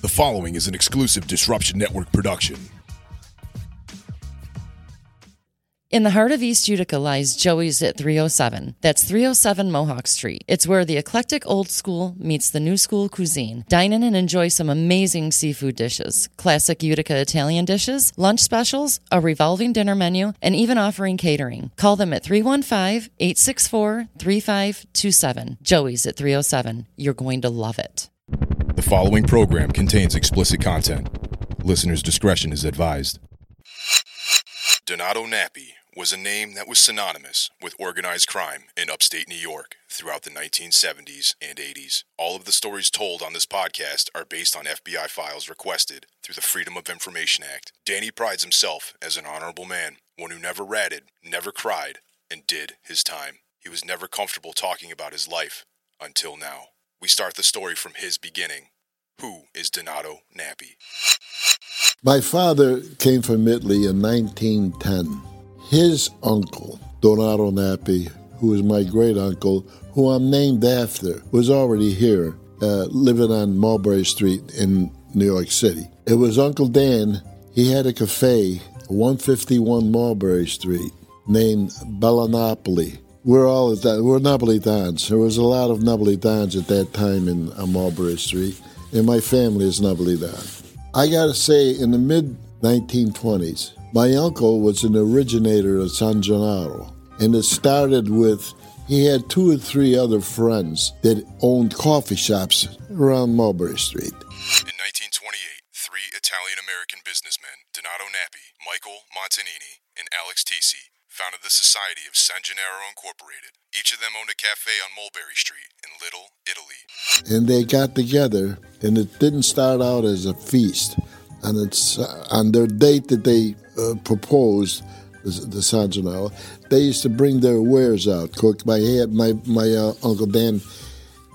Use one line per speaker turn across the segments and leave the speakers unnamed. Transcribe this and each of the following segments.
The following is an exclusive Disruption Network production.
In the heart of East Utica lies Joey's at 307. That's 307 Mohawk Street. It's where the eclectic old school meets the new school cuisine. Dine in and enjoy some amazing seafood dishes, classic Utica Italian dishes, lunch specials, a revolving dinner menu, and even offering catering. Call them at 315 864 3527. Joey's at 307. You're going to love it.
The following program contains explicit content. Listener's discretion is advised. Donato Nappi was a name that was synonymous with organized crime in upstate New York throughout the 1970s and 80s. All of the stories told on this podcast are based on FBI files requested through the Freedom of Information Act. Danny prides himself as an honorable man, one who never ratted, never cried, and did his time. He was never comfortable talking about his life until now. We start the story from his beginning. Who is Donato Nappi?
My father came from Italy in 1910. His uncle, Donato Nappi, who was my great uncle, who I'm named after, was already here, uh, living on Mulberry Street in New York City. It was Uncle Dan. He had a cafe, 151 Mulberry Street, named Bellanapoli. We're all we're Napolitans. There was a lot of Nubbly Dons at that time in uh, on Mulberry Street, and my family is Nubbly Don. I got to say, in the mid 1920s, my uncle was an originator of San Gennaro, and it started with he had two or three other friends that owned coffee shops around Mulberry Street.
In 1928, three Italian American businessmen, Donato Nappi, Michael Montanini, and Alex Tisi, founded the Society of San Gennaro Incorporated. Each of them owned a cafe on Mulberry Street in Little, Italy.
And they got together, and it didn't start out as a feast. And it's uh, on their date that they uh, proposed the, the San Gennaro, they used to bring their wares out. Cook my my my uh, uncle Dan,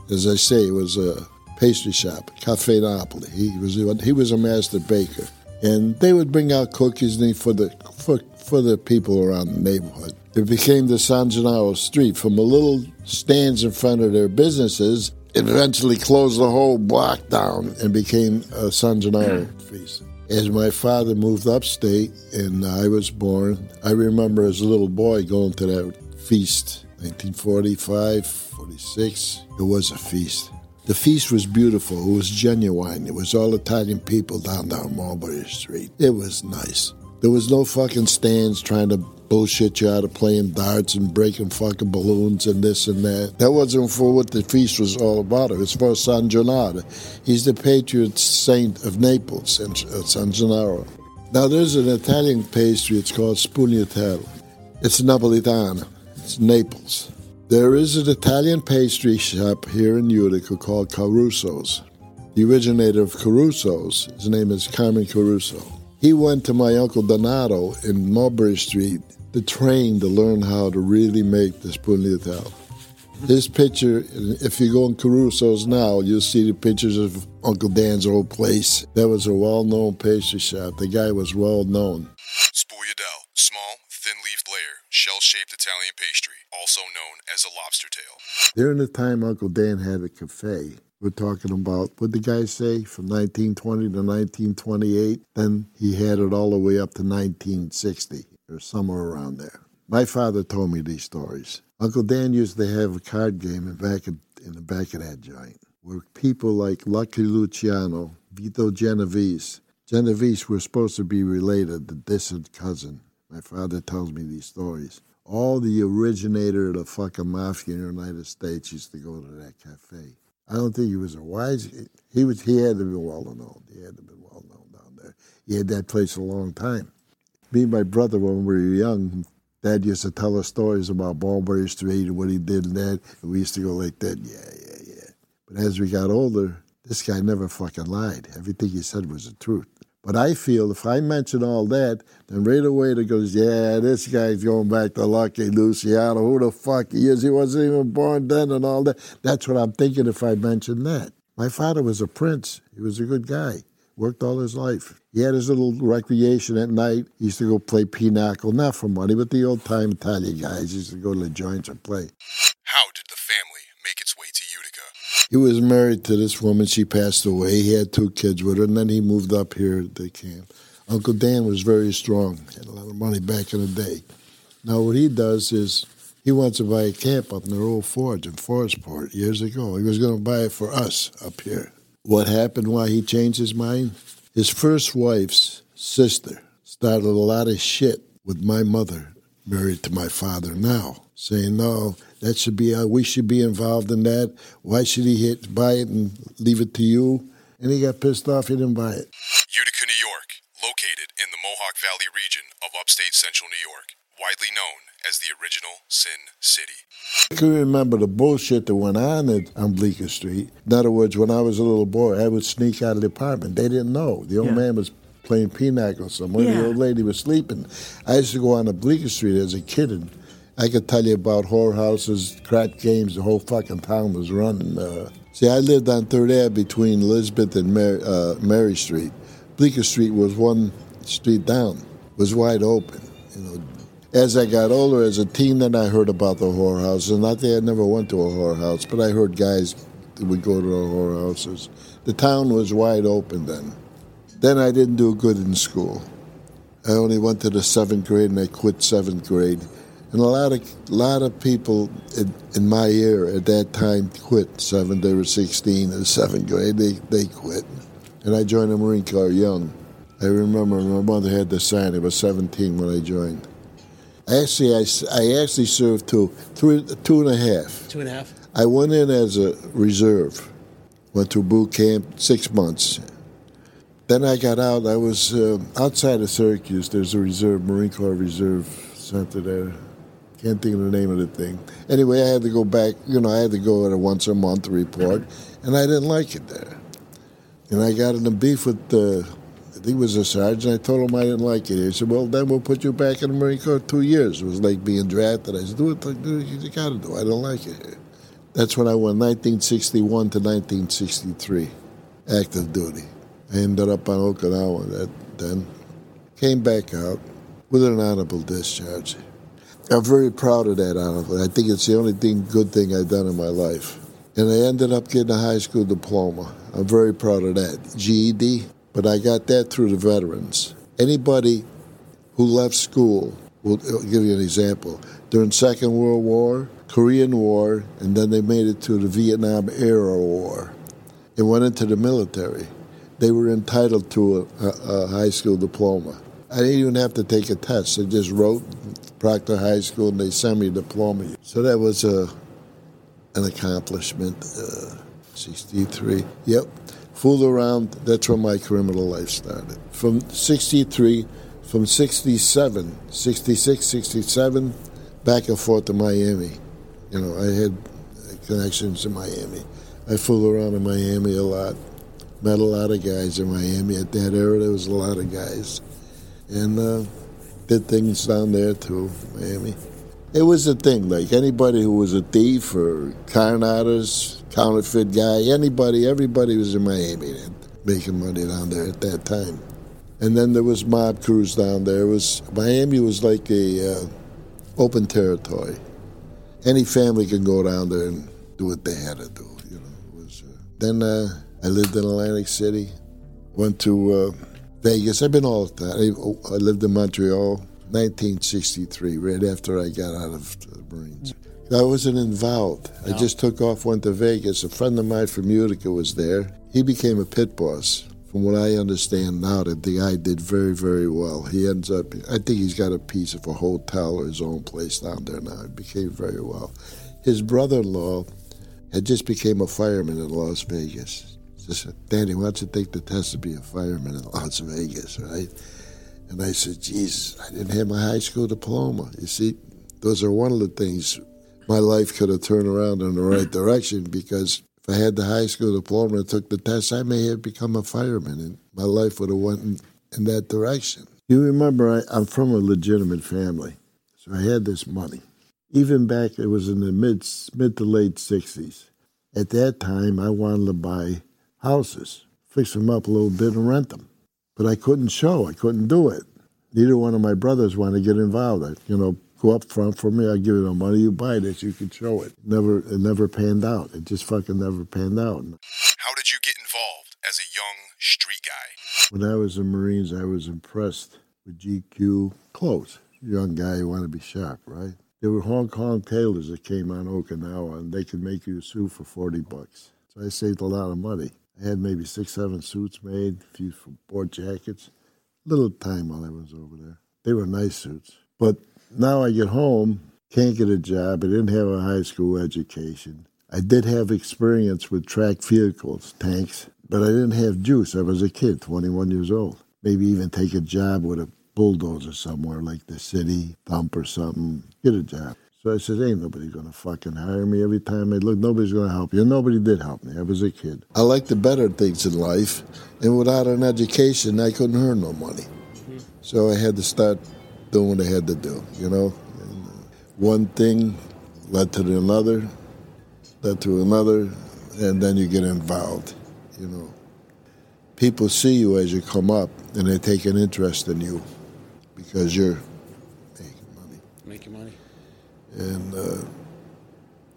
as I say, was a pastry shop, Cafe Napoli. He was he was a master baker, and they would bring out cookies for the for for the people around the neighborhood. It became the San Gennaro Street from the little stands in front of their businesses. It eventually closed the whole block down and became a San Gennaro feast. As my father moved upstate and I was born, I remember as a little boy going to that feast, 1945, 46. It was a feast. The feast was beautiful. It was genuine. It was all Italian people down down Mulberry Street. It was nice. There was no fucking stands trying to bullshit you out of playing darts and breaking fucking balloons and this and that. That wasn't for what the feast was all about. It was for San Gennaro. He's the patron saint of Naples, uh, San Gennaro. Now there's an Italian pastry. It's called spugnatello. It's Napolitana. It's Naples. There is an Italian pastry shop here in Utica called Caruso's. The originator of Caruso's, his name is Carmen Caruso. He went to my uncle Donato in Mulberry Street to train to learn how to really make the spugnatello. This picture, if you go in Caruso's now, you'll see the pictures of Uncle Dan's old place. That was a well-known pastry shop. The guy was well known.
Spugnatello, small, thin-leafed layer, shell-shaped Italian pastry, also known as a lobster tail.
During the time Uncle Dan had a cafe, we're talking about what the guy say from 1920 to 1928. Then he had it all the way up to 1960 or somewhere around there. My father told me these stories. Uncle Dan used to have a card game in, back of, in the back of that joint where people like Lucky Luciano, Vito Genovese, Genovese were supposed to be related, the distant cousin. My father tells me these stories. All the originator of the fucking mafia in the United States used to go to that cafe. I don't think he was a wise. He was. He had to be well known. He had to be well known down there. He had that place a long time. Me and my brother, when we were young, Dad used to tell us stories about Mulberry Street and what he did and that. And we used to go like that. Yeah, yeah, yeah. But as we got older, this guy never fucking lied. Everything he said was the truth. But I feel if I mention all that, then right away it goes, yeah, this guy's going back to Lucky Luciano. Who the fuck he is? He wasn't even born then and all that. That's what I'm thinking if I mention that. My father was a prince. He was a good guy. Worked all his life. He had his little recreation at night. He used to go play pinochle, not for money, but the old time Italian guys used to go to the joints and play.
How did the family make its way to Utica?
He was married to this woman. She passed away. He had two kids with her, and then he moved up here to camp. Uncle Dan was very strong, had a lot of money back in the day. Now, what he does is he wants to buy a camp up in the old forge in Forestport years ago. He was going to buy it for us up here. What happened why he changed his mind? His first wife's sister started a lot of shit with my mother, married to my father now, saying, no, that should be, uh, we should be involved in that. Why should he hit, buy it and leave it to you? And he got pissed off he didn't buy it.
Utica, New York, located in the Mohawk Valley region of upstate central New York, widely known as the original Sin City.
I can remember the bullshit that went on at, on Bleecker Street. In other words, when I was a little boy, I would sneak out of the apartment. They didn't know. The old
Yeah.
man was playing pinochle somewhere.
Yeah.
The old lady was sleeping. I used to go on to Bleecker Street as a kid, and I could tell you about whorehouses, crap games. The whole fucking town was running. Uh, see, I lived on Third Ave between Elizabeth and Mary, uh, Mary Street. Bleecker Street was one street down. Was wide open. You know, as I got older, as a teen, then I heard about the whorehouses. Not that I never went to a whorehouse, but I heard guys that would go to the whorehouses. The town was wide open then. Then I didn't do good in school. I only went to the seventh grade and I quit seventh grade. And a lot of lot of people in, in my year at that time quit seventh. They were 16 in seventh grade. They they quit, and I joined the Marine Corps young. I remember my mother had to sign. I was 17 when I joined. Actually, I, I actually served two, three, two and a half.
Two and a half.
I went in as a reserve, went to boot camp six months. Then I got out. I was uh, outside of Syracuse. There's a reserve, Marine Corps Reserve Center there. Can't think of the name of the thing. Anyway, I had to go back. You know, I had to go at a once a month report, and I didn't like it there. And I got in a beef with the, I think it was a sergeant. I told him I didn't like it. He said, "Well, then we'll put you back in the Marine Corps two years." It was like being drafted. I said, "Do it, like, do it you got to do. it. I don't like it. That's when I went 1961 to 1963, active duty. I ended up on Okinawa that then. Came back out with an honorable discharge. I'm very proud of that honorable. I think it's the only thing good thing I've done in my life. And I ended up getting a high school diploma. I'm very proud of that. GED, but I got that through the veterans. Anybody who left school, will I'll give you an example. During Second World War, Korean War, and then they made it to the Vietnam era war and went into the military. They were entitled to a, a, high school diploma. I didn't even have to take a test. I just wrote Proctor High School and they sent me a diploma. So that was a, an accomplishment. Uh, 63. Yep. Fooled around. That's when my criminal life started. From 63, from 67, 66, 67, back and forth to Miami. You know, I had connections in Miami. I fooled around in Miami a lot. Met a lot of guys in Miami. At that era, there was a lot of guys. And uh, did things down there too, Miami. It was a thing. Like anybody who was a thief or con artist, counterfeit guy, anybody, everybody was in Miami making money down there at that time. And then there was mob crews down there. It was Miami was like a uh, open territory. Any family can go down there and do what they had to do. You know. Was, uh, then uh, I lived in Atlantic City. Went to uh, Vegas. I've been all the time. I, I lived in Montreal, 1963, right after I got out of the Marines. I wasn't involved. I just took off, went to Vegas. A friend of mine from Utica was there. He became a pit boss. From what I understand now, that the guy did very, very well. He ends up, I think he's got a piece of a hotel or his own place down there now. He became very well. His brother-in-law had just became a fireman in Las Vegas. Just said, Danny, why don't you take the test to be a fireman in Las Vegas, right? And I said, Jesus, I didn't have my high school diploma. You see, those are one of the things my life could have turned around in the right direction because if I had the high school diploma and took the test, I may have become a fireman and my life would have went in, in that direction. You remember, I, I'm from a legitimate family, so I had this money. Even back, it was in the mid, mid to late 60s. At that time, I wanted to buy houses, fix them up a little bit and rent them. But I couldn't show, I couldn't do it. Neither one of my brothers wanted to get involved. I, you know, go up front for me. I give you the money. You buy this. You can show it. Never, it never panned out. It just fucking never panned out.
How did you get involved as a young street guy?
When I was in Marines, I was impressed with GQ clothes. Young guy who wanted to be sharp, right? There were Hong Kong tailors that came on Okinawa, and they could make you a suit for forty bucks. So I saved a lot of money. I had maybe six, seven suits made, a few board jackets. Little time while I was over there. They were nice suits. But now I get home, can't get a job. I didn't have a high school education. I did have experience with tracked vehicles, tanks, but I didn't have juice. I was a kid, 21 years old. Maybe even take a job with a bulldozer somewhere like the city, dump or something, get a job. So I said, ain't nobody gonna fucking hire me. Every time I look, nobody's gonna help you. Nobody did help me. I was a kid. I liked the better things in life, and without an education, I couldn't earn no money. So I had to start doing what I had to do, you know. And, uh, one thing led to another, led to another, and then you get involved, you know. People see you as you come up, and they take an interest in you because you're making money,
Making money.
And uh,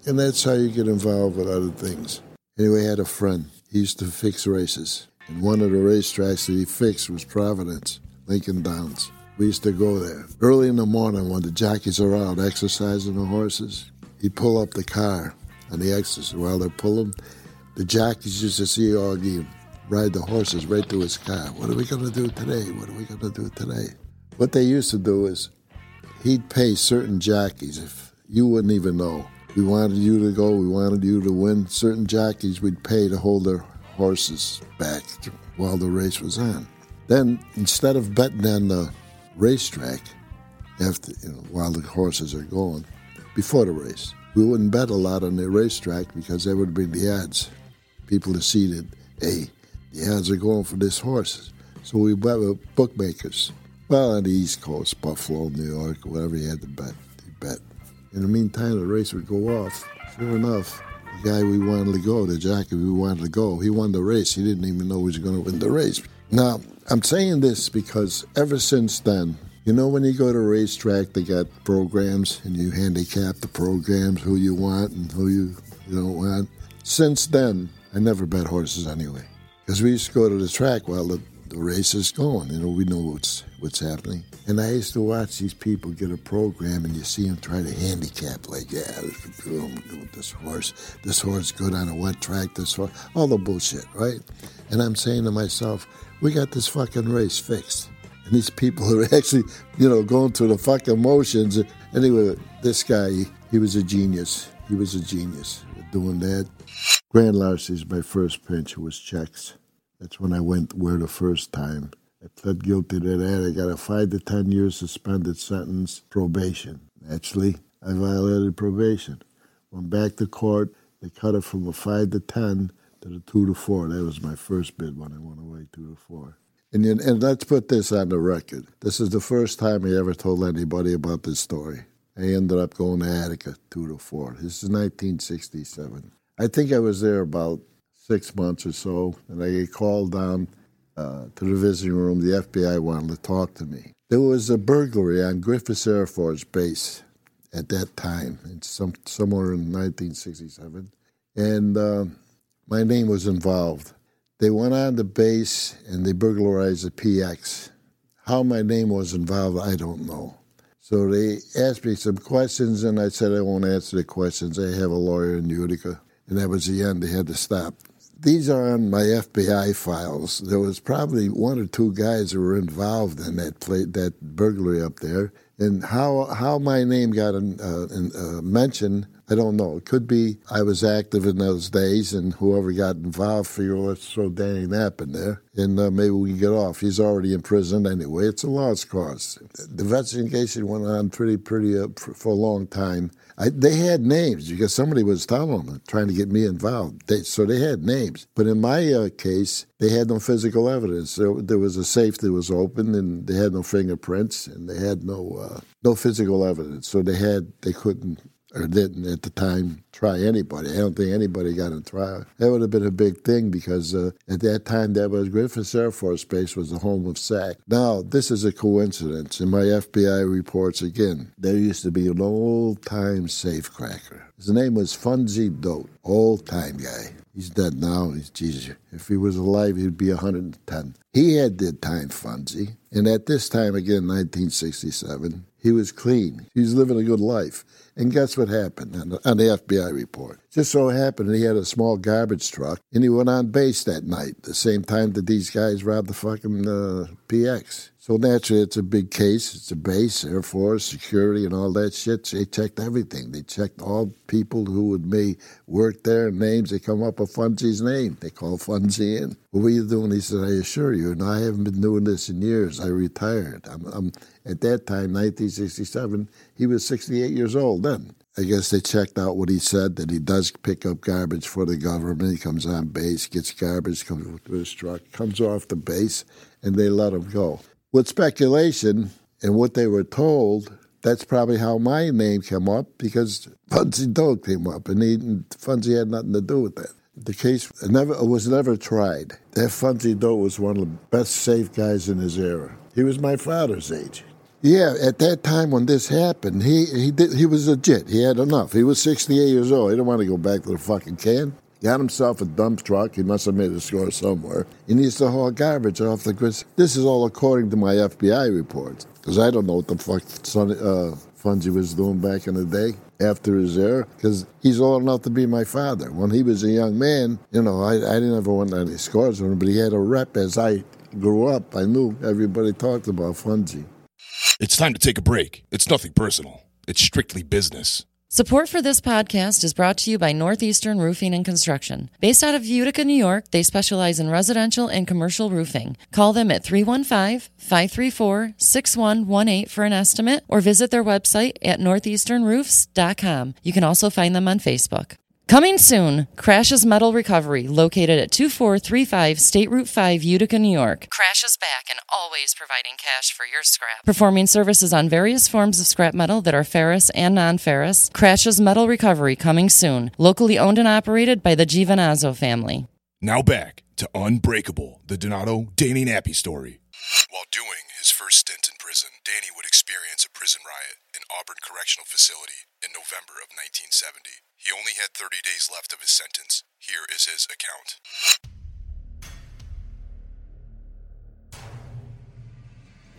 and that's how you get involved with other things. Anyway, I had a friend. He used to fix races, and one of the racetracks that he fixed was Providence, Lincoln Downs. We used to go there early in the morning when the jockeys are out exercising the horses. He'd pull up the car on the exercise while they're pulling. The jockeys used to see Augie ride the horses right to his car. What are we going to do today? What are we going to do today? What they used to do is he'd pay certain jockeys if you wouldn't even know. We wanted you to go, we wanted you to win. Certain jockeys we'd pay to hold their horses back while the race was on. Then instead of betting on the racetrack after you know while the horses are going before the race, we wouldn't bet a lot on the racetrack because that would bring the odds. People are seated, hey, the odds are going for this horse. So we bet with bookmakers. Well, on the East Coast, Buffalo, New York, whatever you had to bet. In the meantime, the race would go off. Sure enough, the guy we wanted to go, the jockey we wanted to go, he won the race. He didn't even know he was going to win the race. Now, I'm saying this because ever since then, you know, when you go to a racetrack, they got programs and you handicap the programs, who you want and who you, you don't want. Since then, I never bet horses anyway. Because we used to go to the track while the, the race is going. You know, we know what's what's happening. And I used to watch these people get a program, and you see them try to handicap, like, yeah, this horse. This horse good on a wet track. This horse, all the bullshit, right? And I'm saying to myself, we got this fucking race fixed. And these people are actually, you know, going through the fucking motions. Anyway, this guy, he, was a genius. He was a genius doing that. Grand Larcey's my first pinch. Was checks. That's when I went where the first time. I pled guilty to that. I got a five to ten year suspended sentence, probation. Actually, I violated probation. Went back to court. They cut it from a five to ten to the two to four. That was my first bid when I went away, two to four. And, and let's put this on the record. This is the first time I ever told anybody about this story. I ended up going to Attica, two to four. This is 1967. I think I was there about six months or so, and I get called down uh, to the visiting room. The FBI wanted to talk to me. There was a burglary on Griffiss Air Force Base at that time, in some, somewhere in 1967, and uh, my name was involved. They went on the base and they burglarized the PX. How my name was involved, I don't know. So they asked me some questions, and I said I won't answer the questions. I have a lawyer in Utica, and that was the end. They had to stop. These are on my FBI files. There was probably one or two guys who were involved in that play, that burglary up there, and how how my name got in, uh, in, uh, mentioned, I don't know. It could be I was active in those days, and whoever got involved figured let's throw Danny Knapp in there, and uh, maybe we can get off. He's already in prison anyway. It's a lost cause. The investigation went on pretty pretty uh, for, a long time. I, they had names because somebody was telling them, trying to get me involved. They, so they had names. But in my uh, case, they had no physical evidence. There, there was a safe that was open, and they had no fingerprints, and they had no uh, no physical evidence. So they had they couldn't or didn't at the time try anybody. I don't think anybody got in trial. That would have been a big thing because uh, at that time, that was Griffiss Air Force Base was the home of SAC. Now, this is a coincidence. In my FBI reports, again, there used to be an old time safecracker. His name was Funzy Dote, old time guy. He's dead now. He's Jesus. If he was alive, he'd be 110. He had the time Funzy, and at this time again, 1967, he was clean. He was living a good life. And guess what happened on the, on the, FBI report? Just so happened he had a small garbage truck, and he went on base that night, the same time that these guys robbed the fucking uh, PX. So naturally, it's a big case. It's a base, Air Force, security, and all that shit. So they checked everything. They checked all people who would may work there, names. They come up with Funzy's name. They call Funzy in. What were you doing? He said, I assure you, and I haven't been doing this in years. I retired. I'm, I'm at that time, 1967, he was 68 years old then. I guess they checked out what he said that he does pick up garbage for the government. He comes on base, gets garbage, comes with his truck, comes off the base, and they let him go with speculation and what they were told, that's probably how my name came up because Funzy Dote came up, and, he, Funzy had nothing to do with that. The case never was never tried. That Funzy Dote was one of the best safe guys in his era. He was my father's age. Yeah, at that time when this happened, he he did he was legit. He had enough. He was 68 years old. He didn't want to go back to the fucking can. Got himself a dump truck. He must have made a score somewhere. He needs to haul garbage off the grid. This is all according to my FBI reports, because I don't know what the fuck son, uh, Funzy was doing back in the day after his era, because he's old enough to be my father. When he was a young man, you know, I, I didn't ever want any scores on him, but he had a rep as I grew up. I knew everybody talked about Funzy.
It's time to take a break. It's nothing personal. It's strictly business.
Support for this podcast is brought to you by Northeastern Roofing and Construction. Based out of Utica, New York, they specialize in residential and commercial roofing. Call them at 315 534 6118 for an estimate or visit their website at northeasternroofs.com. You can also find them on Facebook. Coming soon, Crash's Metal Recovery, located at 2435 State Route 5, Utica, New York. Crash is back and always providing cash for your scrap. Performing services on various forms of scrap metal that are ferrous and non ferrous. Crash's Metal Recovery coming soon. Locally owned and operated by the Giovanazzo family.
Now back to Unbreakable, the Donato Danny Nappi story. While doing his first stint in prison, Danny would experience a prison riot in Auburn Correctional Facility in November of 1970. He only had 30 days left of his sentence. Here is his account.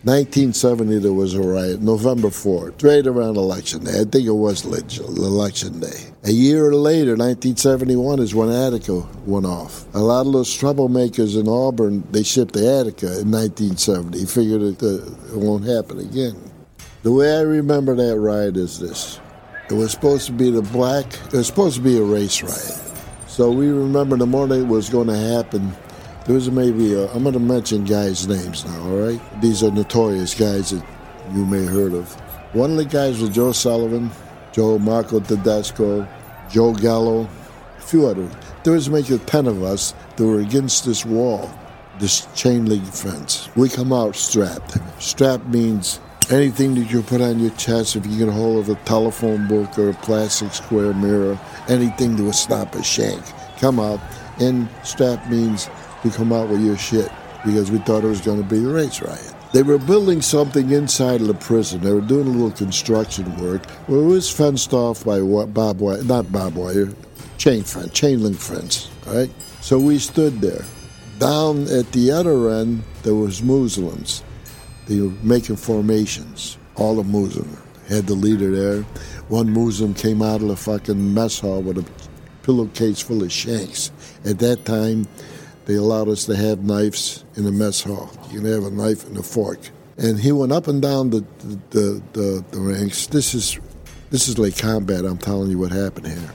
1970, there was a riot, November 4th, right around election day. I think it was election day. A year later, 1971, is when Attica went off. A lot of those troublemakers in Auburn, they shipped to Attica in 1970. Figured it, uh, it won't happen again. The way I remember that riot is this. It was supposed to be the black, it was supposed to be a race riot. So we remember the morning it was going to happen. There was maybe, uh, i am going to mention guys' names now, all right? These are notorious guys that you may have heard of. One of the guys was Joe Sullivan, Joe Marco Tedesco, Joe Gallo, a few others. There was maybe 10 of us that were against this wall, this chain link fence. We come out strapped. Strapped means anything that you put on your chest, if you get a hold of a telephone book or a plastic square mirror, anything would stop a shank, come out. And strap means we come out with your shit because we thought it was going to be a race riot. They were building something inside of the prison. They were doing a little construction work. It was fenced off by barbed wire, not barbed wire, chain fence, chain link fence. Right. So we stood there. Down at the other end, there was Muslims. They were making formations. All the Muslim had the leader there. One Muslim came out of the fucking mess hall with a pillowcase full of shanks. At that time, they allowed us to have knives in the mess hall. You can have a knife and a fork. And he went up and down the the, the, the ranks. This is this is like combat. I'm telling you what happened here.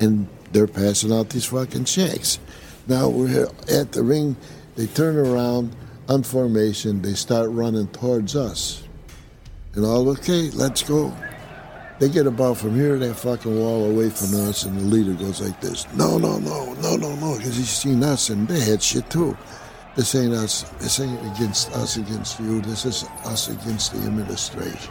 And they're passing out these fucking shanks. Now we're at the ring. They turn around on formation, they start running towards us. And all, okay, let's go. They get about from here to that fucking wall away from us, and the leader goes like this No, no, no, no, no, no, because he's seen us, and they had shit too. This ain't us. This ain't against us against you. This is us against the administration.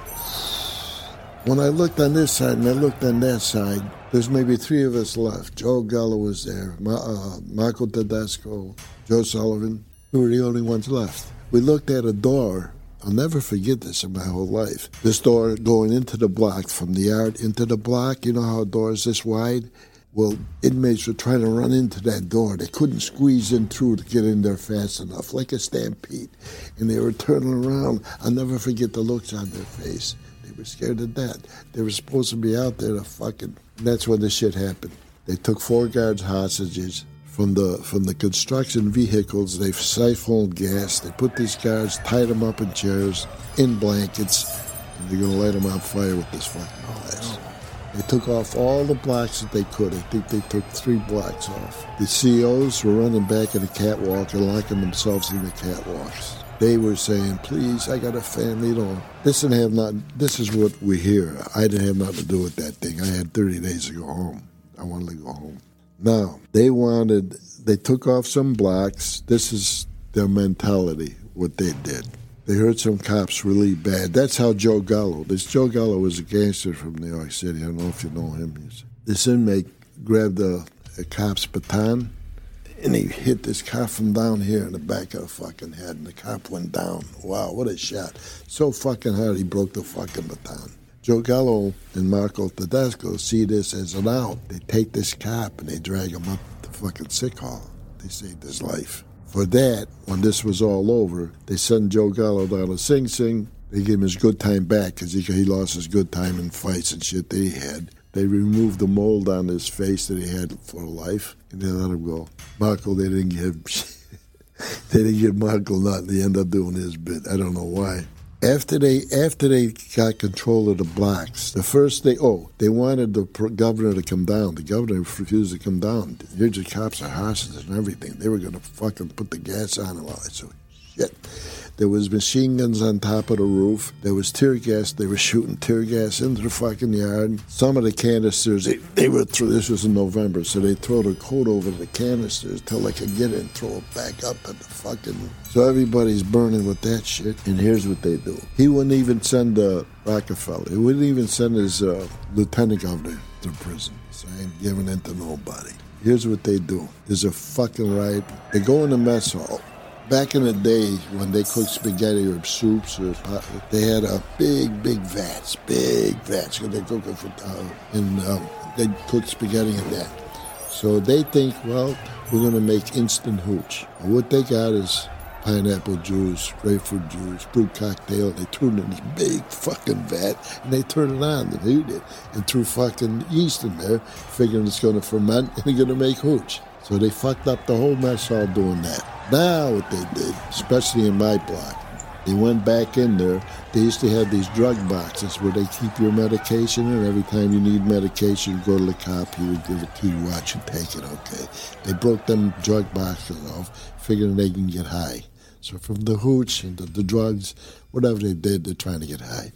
When I looked on this side and I looked on that side, there's maybe three of us left. Joe Gallo was there, Ma- uh, Marco Tedesco, Joe Sullivan. We were the only ones left. We looked at a door. I'll never forget this in my whole life. This door going into the block, from the yard into the block. You know how a door is this wide? Well, inmates were trying to run into that door. They couldn't squeeze in through to get in there fast enough, like a stampede. And they were turning around. I'll never forget the looks on their face. They were scared to death. They were supposed to be out there to fucking. That's when the shit happened. They took four guards hostages from the from the construction vehicles. They've siphoned gas. They put these guards, tied them up in chairs, in blankets, and they're gonna light them on fire with this fucking glass. They took off all the blocks that they could. I think they took three blocks off. The COs were running back in the catwalk and locking themselves in the catwalks. They were saying, "Please, I got a family." Don't. This have not. This is what we hear. I didn't have nothing to do with that thing. I had 30 days to go home. I wanted to go home. Now they wanted. They took off some blocks. This is their mentality. What they did. They hurt some cops really bad. That's how Joe Gallo. This Joe Gallo was a gangster from New York City. I don't know if you know him. This inmate grabbed a, a cop's baton and he hit this cop from down here in the back of the fucking head, and the cop went down. Wow, what a shot! So fucking hard he broke the fucking baton. Joe Gallo and Marco Tedesco see this as an out. They take this cop and they drag him up the fucking sick hall. They saved his life. For that, when this was all over, they send Joe Gallo down to Sing Sing. They give him his good time back because he, he lost his good time in fights and shit that he had. They removed the mold on his face that he had for life, and they let him go. Marco, they didn't give. they didn't give Marco nothing. They ended up doing his bit. I don't know why. After they after they got control of the blacks, the first they oh they wanted the governor to come down. The governor refused to come down. Here's the cops are hostages and everything. They were gonna fucking put the gas on him. I said, shit. There was machine guns on top of the roof. There was tear gas. They were shooting tear gas into the fucking yard. Some of the canisters, they, they were through. This was in November, so they throw the coat over the canisters till they could get it and throw it back up at the fucking. So everybody's burning with that shit. And here's what they do. He wouldn't even send uh, Rockefeller. He wouldn't even send his uh, lieutenant governor to prison. So I ain't giving in to nobody. Here's what they do. There's a fucking riot. They go in the mess hall. Back in the day when they cooked spaghetti or soups or pot, they had a big, big vats, big vats. 'cause They cook it for, uh, and um, they cook spaghetti in that. So they think, well, we're going to make instant hooch. And what they got is pineapple juice, grapefruit juice, fruit cocktail. They threw it in this big fucking vat and they turn it on and heat it and threw fucking yeast in there, figuring it's going to ferment and they're going to make hooch. So they fucked up the whole mess hall doing that. Now what they did, especially in my block, they went back in there. They used to have these drug boxes where they keep your medication, and every time you need medication, you go to the cop, he would give it to you, watch you take it, okay? They broke them drug boxes off, figuring they can get high. So from the hooch and the, the drugs, whatever they did, they're trying to get high.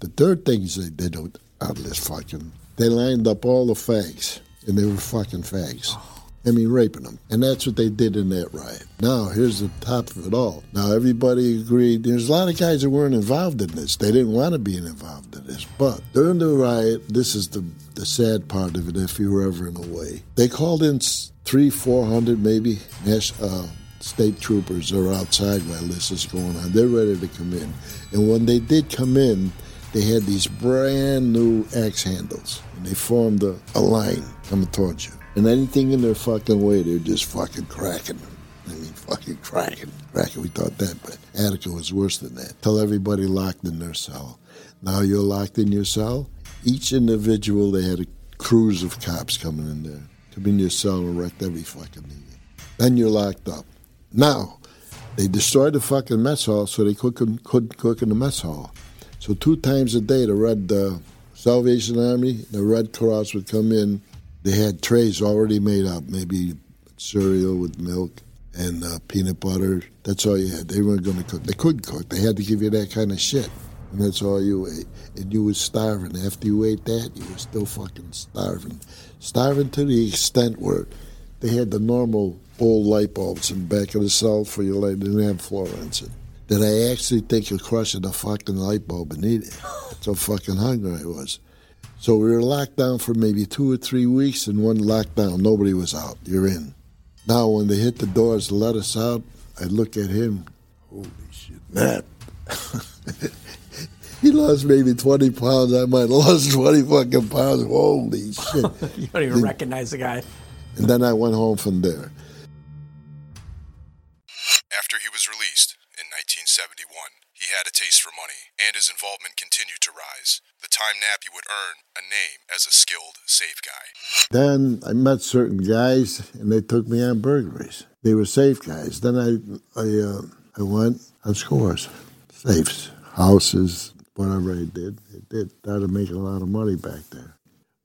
The third thing is they did out of this fucking, they lined up all the fags, and they were fucking fags. Oh. I mean, raping them. And that's what they did in that riot. Now, here's the top of it all. Now, everybody agreed. There's a lot of guys that weren't involved in this. They didn't want to be involved in this. But during the riot, this is the, the sad part of it, if you were ever in a way. They called in three, four hundred maybe nas- uh, state troopers are outside while this is going on. They're ready to come in. And when they did come in, they had these brand new axe handles. And they formed a, a line coming towards you. And anything in their fucking way, they're just fucking cracking. I mean, fucking cracking. Cracking, we thought that, but Attica was worse than that. Tell everybody locked in their cell. Now you're locked in your cell. Each individual, they had a cruise of cops coming in there. Come in your cell and wrecked every fucking thing. Then you're locked up. Now, they destroyed the fucking mess hall so they couldn't, couldn't cook in the mess hall. So two times a day, the Red uh, Salvation Army, the Red Cross would come in. They had trays already made up, maybe cereal with milk and uh, peanut butter. That's all you had. They weren't going to cook. They couldn't cook. They had to give you that kind of shit. And that's all you ate. And you was starving. After you ate that, you were still fucking starving. Starving to the extent where they had the normal old light bulbs in the back of the cell for your light. They didn't have fluorescent. that I actually think of crushing the fucking light bulb and eat it. That's how fucking hungry I was. So we were locked down for maybe two or three weeks, and one lockdown, nobody was out. You're in. Now, when they hit the doors to let us out, I look at him. Holy shit, Matt. he lost maybe 20 pounds. I might have lost 20 fucking pounds. Holy shit.
you don't even recognize the guy.
And then I went home from there.
After he was released in 1971, he had a taste for money, and his involvement continued to rise. Time Nappi would earn a name as a skilled safe guy.
Then I met certain guys, and they took me on burglaries. They were safe guys. Then I, I, uh, I went on scores, safes, houses, whatever I did. It did. Started making a lot of money back there.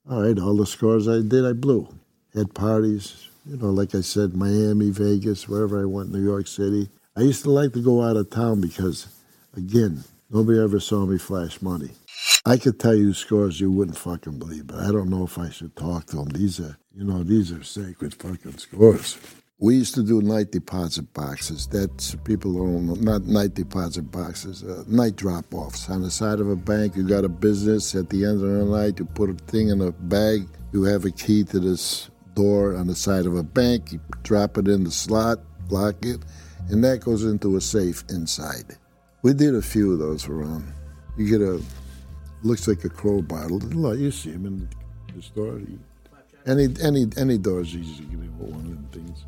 All right, all the scores I did, I blew. Had parties, you know, like I said, Miami, Vegas, wherever I went, New York City. I used to like to go out of town because, again, nobody ever saw me flash money. I could tell you scores you wouldn't fucking believe, but I don't know if I should talk to them. These are, you know, these are sacred fucking scores. We used to do night deposit boxes. That's people don't know, not night deposit boxes, uh, night drop offs. On the side of a bank, you got a business. At the end of the night, you put a thing in a bag. You have a key to this door on the side of a bank. You drop it in the slot, lock it, and that goes into a safe inside. We did a few of those around. You get a looks like a crow bottle. You see them in the store. Any any any door's easy to get with one of them things.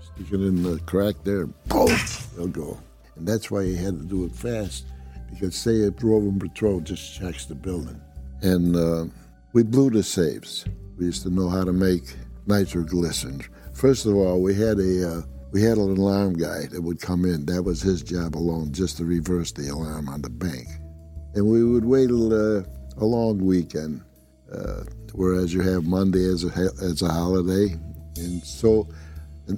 Stick it in the crack there, boom, they'll go. And that's why he had to do it fast, because say a roving patrol just checks the building. And uh, we blew the safes. We used to know how to make nitroglycerin. First of all, we had a uh, we had an alarm guy that would come in. That was his job alone, just to reverse the alarm on the bank. And we would wait a, a long weekend, uh, whereas you have Monday as a as a holiday, and so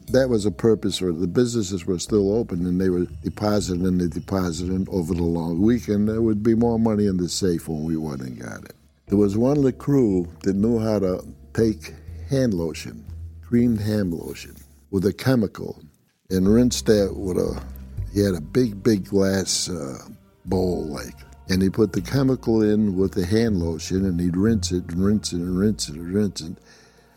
that was a purpose. Or the businesses were still open, and they were depositing and depositing over the long weekend. There would be more money in the safe when we went and got it. There was one of the crew that knew how to take hand lotion, creamed hand lotion, with a chemical, and rinse that with a. He had a big, big glass uh, bowl, like, and he put the chemical in with the hand lotion, and he'd rinse it and rinse it and rinse it and rinse it.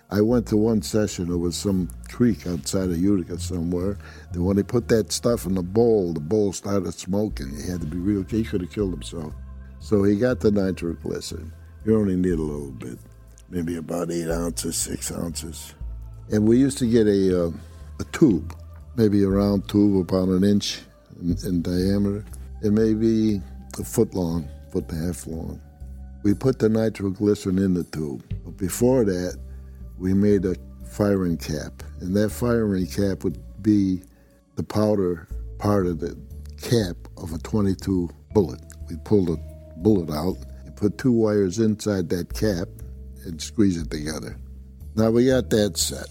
I went to one session. It was some creek outside of Utica somewhere. Then when they put that stuff in the bowl, the bowl started smoking. He had to be real. He could have killed himself. So he got the nitroglycerin. You only need a little bit, maybe about eight ounces, six ounces. And we used to get a uh, a tube, maybe a round tube about an inch in, in diameter, and maybe a foot long, foot and a half long. We put the nitroglycerin in the tube. But before that, we made a firing cap, and that firing cap would be the powder part of the cap of a 22 bullet. We pulled a bullet out and put two wires inside that cap and squeeze it together. Now we got that set.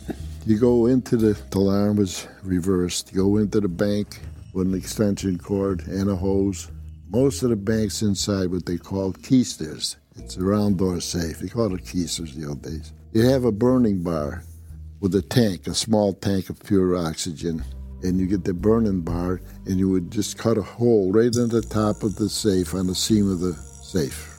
You go into the, the alarm was reversed. You go into the bank with an extension cord and a hose. Most of the banks inside what they call keisters. It's a round door safe. They call it keisters the old days. You have a burning bar with a tank, a small tank of pure oxygen, and you get the burning bar, and you would just cut a hole right in the top of the safe on the seam of the safe.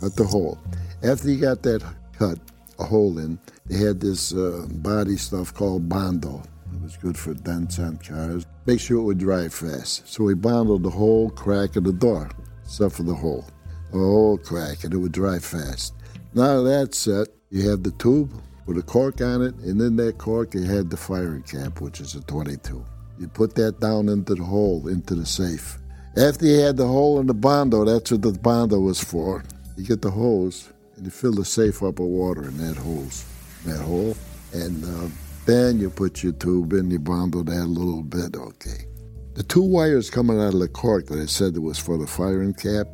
Cut the hole. After you got that cut, a hole in, they had this uh, body stuff called Bondo. It was good for dents on cars. Make sure it would dry fast. So we bonded the whole crack of the door, except for the hole. The whole crack, and it would dry fast. Now that's set, you have the tube with a cork on it, and in that cork you had the firing cap, which is a 22. You put that down into the hole, into the safe. After you had the hole in the Bondo, that's what the Bondo was for. You get the hose, and you fill the safe up with water in that hose, that hole, and uh, then you put your tube in, you bundle that a little bit, okay. The two wires coming out of the cork that I said was for the firing cap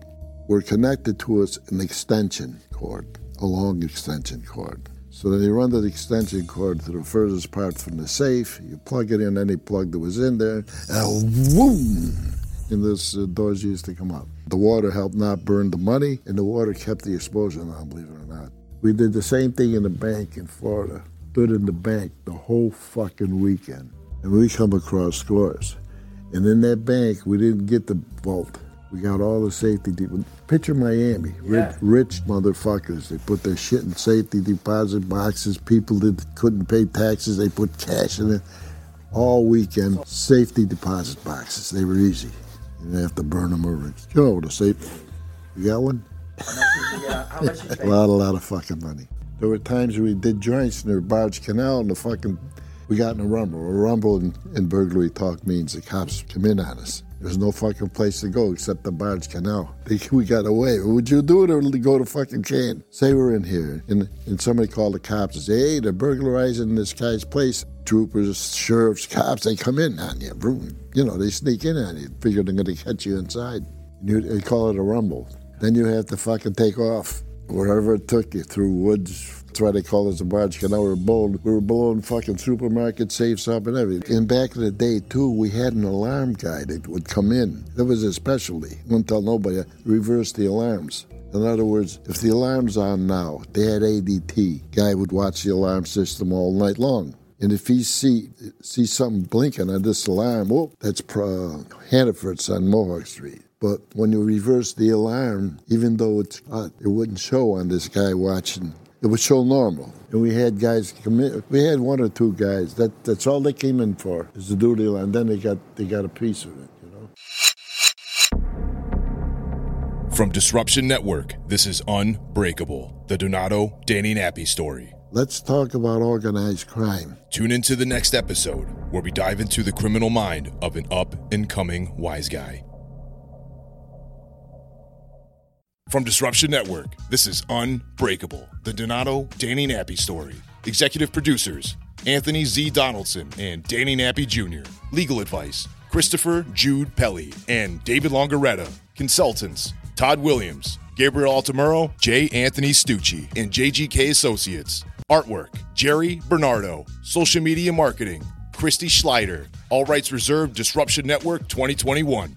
were connected to us an extension cord, a long extension cord. So then you run the extension cord to the furthest part from the safe, you plug it in any plug that was in there, and boom! And those uh, doors used to come up. The water helped not burn the money, and the water kept the explosion on, believe it or not. We did the same thing in the bank in Florida. Stood in the bank the whole fucking weekend. And we come across scores. And in that bank, we didn't get the vault. We got all the safety. De- Picture Miami, rich, rich motherfuckers. They put their shit in safety deposit boxes. People that couldn't pay taxes, they put cash in it. All weekend, safety deposit boxes. They were easy. You didn't have to burn them over. You know the safe. You got one? a lot, a lot of fucking money. There were times we did joints near Barge Canal and the fucking, we got in a rumble. A rumble in, in burglary talk means the cops come in on us. There's no fucking place to go except the Barge Canal. We got away. Would you do it or go to fucking can? Say we're in here and, and somebody called the cops and say, hey, they're burglarizing this guy's place. Troopers, sheriffs, cops, they come in on you. You know, they sneak in on you. Figure they're going to catch you inside. You, they call it a rumble. Then you have to fucking take off wherever it took you through woods. That's why they call us a barge canal. We were blowing, we were blowing fucking supermarket safes up and everything. And back in the day too, we had an alarm guy that would come in. That was a specialty. Wouldn't tell nobody. Reverse the alarms. In other words, if the alarm's on now, they had ADT. Guy would watch the alarm system all night long. And if he see see something blinking on this alarm, whoop, that's uh, Hannaford's on Mohawk Street. But when you reverse the alarm, even though it's hot, it wouldn't show on this guy watching. It would show normal. And we had guys come in. We had one or two guys. That that's all they came in for is the alarm. Then they got they got a piece of it. You know.
From Disruption Network, this is Unbreakable, the Donato Danny Nappi story.
Let's talk about organized crime.
Tune into the next episode where we dive into the criminal mind of an up and coming wise guy. From Disruption Network, this is Unbreakable, the Donato Danny Nappi story. Executive producers Anthony Z. Donaldson and Danny Nappi Jr. Legal advice Christopher Jude Pelly and David Longaretta. Consultants Todd Williams, Gabriel Altamuro, J. Anthony Stucci, and JGK Associates. Artwork Jerry Bernardo. Social media marketing Christy Schleider. All rights reserved. Disruption Network 2021.